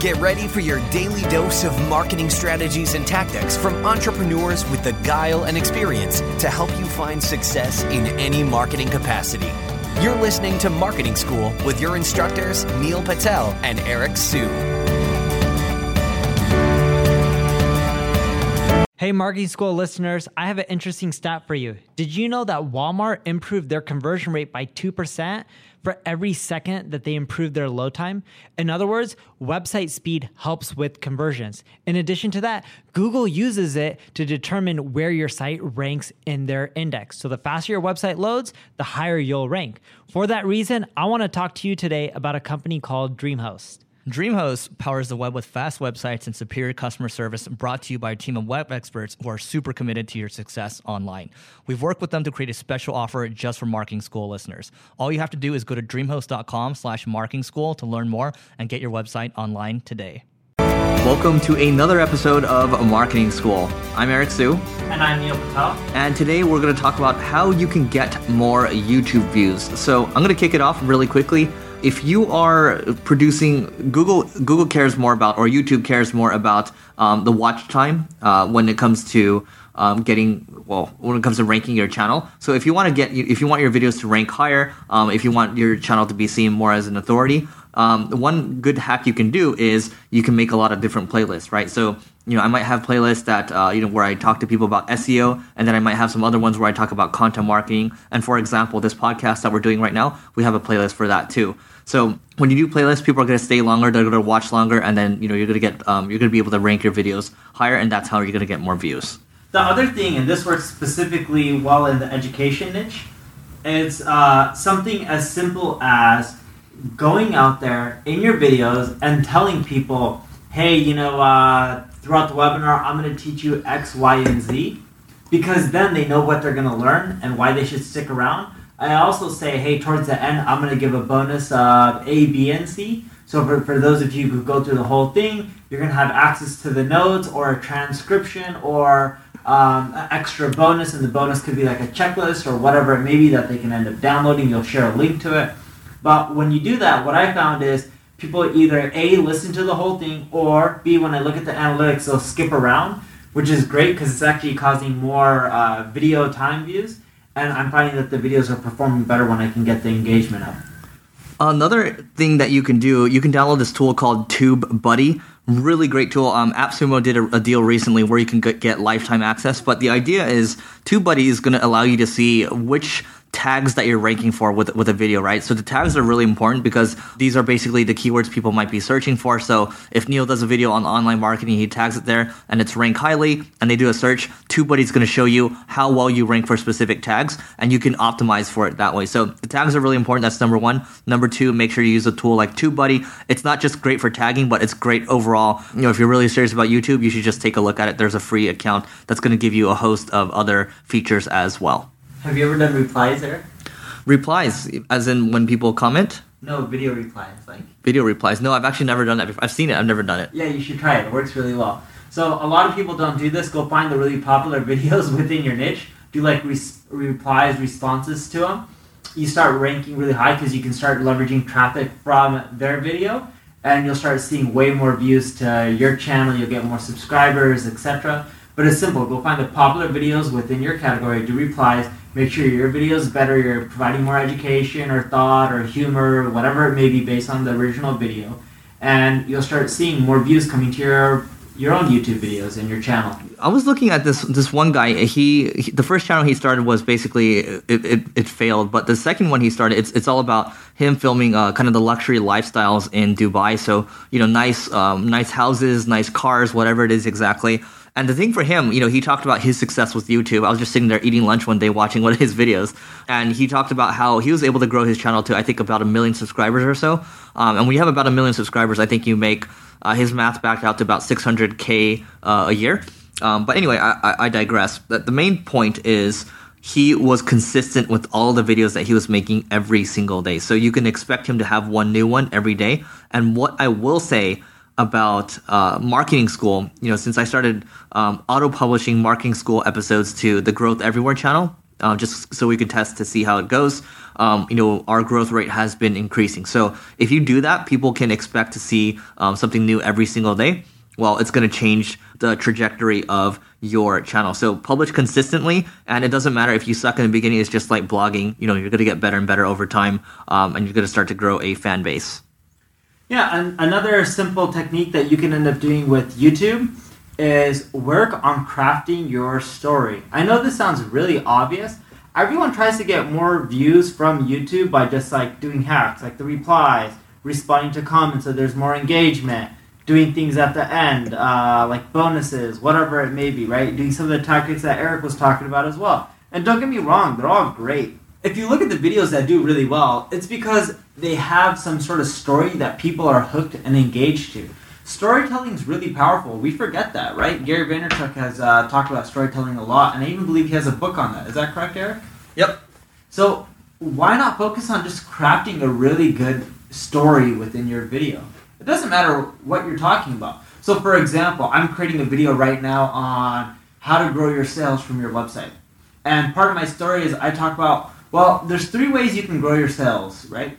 Get ready for your daily dose of marketing strategies and tactics from entrepreneurs with the guile and experience to help you find success in any marketing capacity. You're listening to Marketing School with your instructors, Neil Patel and Eric Siu. Hey, Marketing School listeners, I have an interesting stat for you. Did you know that Walmart improved their conversion rate by 2%? For every second that they improve their load time. In other words, website speed helps with conversions. In addition to that, Google uses it to determine where your site ranks in their index. So the faster your website loads, the higher you'll rank. For that reason, I want to talk to you today about a company called DreamHost. DreamHost powers the web with fast websites and superior customer service brought to you by a team of web experts who are super committed to your success online. We've worked with them to create a special offer just for marketing school listeners. All you have to do is go to dreamhost.com slash marketing school to learn more and get your website online today. Welcome to another episode of Marketing School. I'm Eric Siu. And I'm Neil Patel. And today we're going to talk about how you can get more YouTube views. So I'm going to kick it off really quickly if you are producing Google Google cares more about or YouTube cares more about um, the watch time uh, when it comes to um, getting well when it comes to ranking your channel. So if you want to get if you want your videos to rank higher, um, if you want your channel to be seen more as an authority, um, one good hack you can do is you can make a lot of different playlists, right? So you know I might have playlists that uh, you know where I talk to people about SEO, and then I might have some other ones where I talk about content marketing. And for example, this podcast that we're doing right now, we have a playlist for that too. So when you do playlists, people are going to stay longer, they're going to watch longer, and then you know you're going to get um, you're going to be able to rank your videos higher, and that's how you're going to get more views. The other thing, and this works specifically well in the education niche, is uh, something as simple as going out there in your videos and telling people, hey, you know, uh, throughout the webinar, I'm going to teach you X, Y, and Z, because then they know what they're going to learn and why they should stick around. I also say, hey, towards the end, I'm going to give a bonus of A, B, and C. So for, for those of you who go through the whole thing, you're going to have access to the notes or a transcription or um, an extra bonus, and the bonus could be like a checklist or whatever it may be that they can end up downloading. You'll share a link to it. But when you do that, what I found is people either A, listen to the whole thing, or B, when I look at the analytics, they'll skip around, which is great because it's actually causing more uh, video time views and I'm finding that the videos are performing better when I can get the engagement up. Another thing that you can do, you can download this tool called Tube Buddy. Really great tool. Um, AppSumo did a, a, deal recently where you can get lifetime access, but the idea is TubeBuddy is going to allow you to see which tags that you're ranking for with with a video, right? So the tags are really important because these are basically the keywords people might be searching for. So if Neil does a video on online marketing, he tags it there and it's ranked highly and they do a search, TubeBuddy's going to show you how well you rank for specific tags and you can optimize for it that way. So the tags are really important. That's number 1. Number 2, make sure you use a tool like TubeBuddy. It's not just great for tagging, but it's great overall. You know, if you're really serious about YouTube, you should just take a look at it. There's a free account that's going to give you a host of other features as well. Have you ever done replies there? Replies, as in when people comment? No, video replies, like video replies. No, I've actually never done that before. I've seen it. I've never done it. Yeah, you should try it. It works really well. So a lot of people don't do this. Go find the really popular videos within your niche. Do like res- replies, responses to them. You start ranking really high because you can start leveraging traffic from their video, and you'll start seeing way more views to your channel. You'll get more subscribers, etc. But it's simple. Go find the popular videos within your category. Do replies make sure your video is better, you're providing more education or thought or humor, whatever it may be based on the original video. And you'll start seeing more views coming to your your own YouTube videos and your channel. I was looking at this this one guy. He, he the first channel he started was basically it, it, it, failed, but the second one he started, it's it's all about him filming uh, kind of the luxury lifestyles in Dubai. So you know, nice um, nice houses, nice cars, whatever it is exactly. And the thing for him, you know, he talked about his success with YouTube. I was just sitting there eating lunch one day watching one of his videos, and he talked about how he was able to grow his channel to I think about a million subscribers or so. Um, and when you have about a million subscribers, I think you make uh, his math backed out to about 600k uh, a year. Um, but anyway, I, I, I digress. The main point is he was consistent with all the videos that he was making every single day. So you can expect him to have one new one every day. And what I will say about uh, marketing school, you know, since I started um, auto publishing marketing school episodes to the Growth Everywhere channel, uh, just so we can test to see how it goes. Um, you know, our growth rate has been increasing. So if you do that, people can expect to see um, something new every single day. Well, it's going to change the trajectory of your channel. So publish consistently, and it doesn't matter if you suck in the beginning. It's just like blogging. You know, you're going to get better and better over time, um, and you're going to start to grow a fan base. Yeah, and another simple technique that you can end up doing with YouTube is work on crafting your story. I know this sounds really obvious. Everyone tries to get more views from YouTube by just like doing hacks, like the replies, responding to comments so there's more engagement, doing things at the end, uh, like bonuses, whatever it may be, right? Doing some of the tactics that Eric was talking about as well. And don't get me wrong, they're all great. If you look at the videos that do really well, it's because they have some sort of story that people are hooked and engaged to. Storytelling is really powerful. We forget that, right? Gary Vaynerchuk has uh, talked about storytelling a lot, and I even believe he has a book on that. Is that correct, Eric? Yep. So why not focus on just crafting a really good story within your video? It doesn't matter what you're talking about. So, for example, I'm creating a video right now on how to grow your sales from your website. And part of my story is I talk about, well, there's three ways you can grow your sales, right?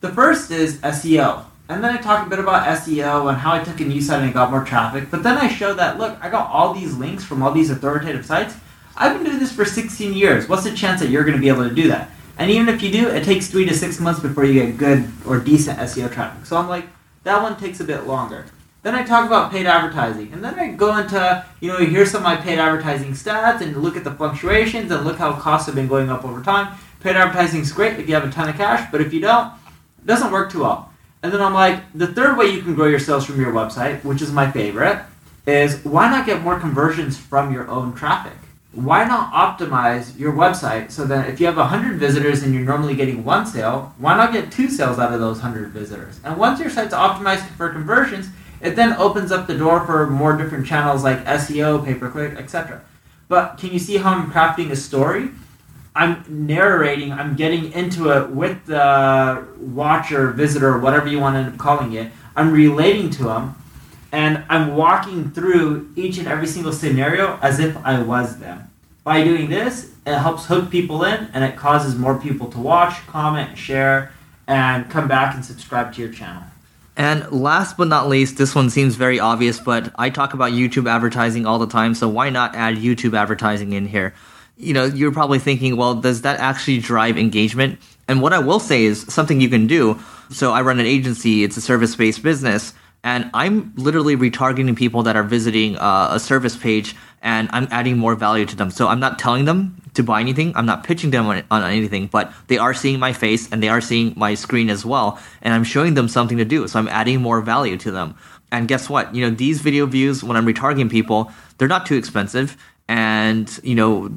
The first is SEO. And then I talk a bit about SEO and how I took a new site and got more traffic. But then I show that, look, I got all these links from all these authoritative sites. I've been doing this for 16 years. What's the chance that you're going to be able to do that? And even if you do, it takes three to six months before you get good or decent SEO traffic. So I'm like, that one takes a bit longer. Then I talk about paid advertising, and then I go into, you know, here's some of my paid advertising stats, and look at the fluctuations, and look how costs have been going up over time. Paid advertising is great if you have a ton of cash, but if you don't, it doesn't work too well. And then I'm like, the third way you can grow your sales from your website, which is my favorite, is why not get more conversions from your own traffic? Why not optimize your website so that if you have 100 visitors and you're normally getting one sale, why not get two sales out of those 100 visitors? And once your site's optimized for conversions, it then opens up the door for more different channels like SEO, pay per click, etc. But can you see how I'm crafting a story? I'm narrating, I'm getting into it with the watcher, visitor, whatever you want to end up calling it. I'm relating to them, and I'm walking through each and every single scenario as if I was them. By doing this, it helps hook people in, and it causes more people to watch, comment, share, and come back and subscribe to your channel. And last but not least, this one seems very obvious, but I talk about YouTube advertising all the time, so why not add YouTube advertising in here? You know, you're probably thinking, well, does that actually drive engagement? And what I will say is something you can do. So I run an agency, it's a service based business, and I'm literally retargeting people that are visiting uh, a service page and I'm adding more value to them. So I'm not telling them to buy anything, I'm not pitching them on, on anything, but they are seeing my face and they are seeing my screen as well, and I'm showing them something to do. So I'm adding more value to them. And guess what? You know, these video views, when I'm retargeting people, they're not too expensive and you know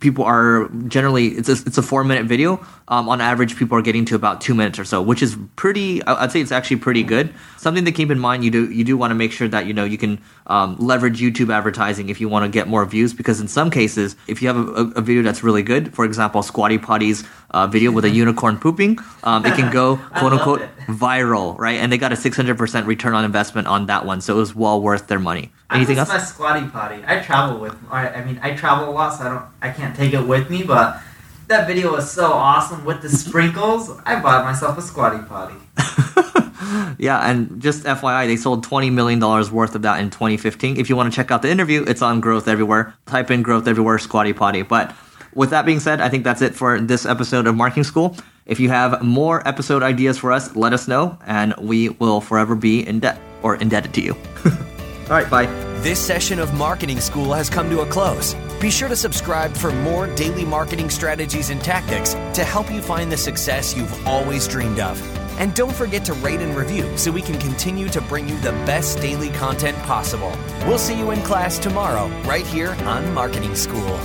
people are generally it's a, it's a four minute video. Um, on average people are getting to about two minutes or so which is pretty i'd say it's actually pretty good. Something to keep in mind you do you do want to make sure that you know you can um, leverage youtube advertising if you want to get more views because in some cases if you have a, a video that's really good for example squatty potty's uh, video with a unicorn pooping um, it can go quote unquote viral right and they got a 600% return on investment on that one so it was well worth their money anything else my squatty potty i travel with I, I mean i travel a lot so i don't i can't take it with me but that video was so awesome with the sprinkles. I bought myself a squatty potty. yeah, and just FYI, they sold $20 million worth of that in 2015. If you want to check out the interview, it's on Growth Everywhere. Type in Growth Everywhere Squatty Potty. But with that being said, I think that's it for this episode of Marketing School. If you have more episode ideas for us, let us know, and we will forever be in debt or indebted to you. All right, bye. This session of Marketing School has come to a close. Be sure to subscribe for more daily marketing strategies and tactics to help you find the success you've always dreamed of. And don't forget to rate and review so we can continue to bring you the best daily content possible. We'll see you in class tomorrow, right here on Marketing School.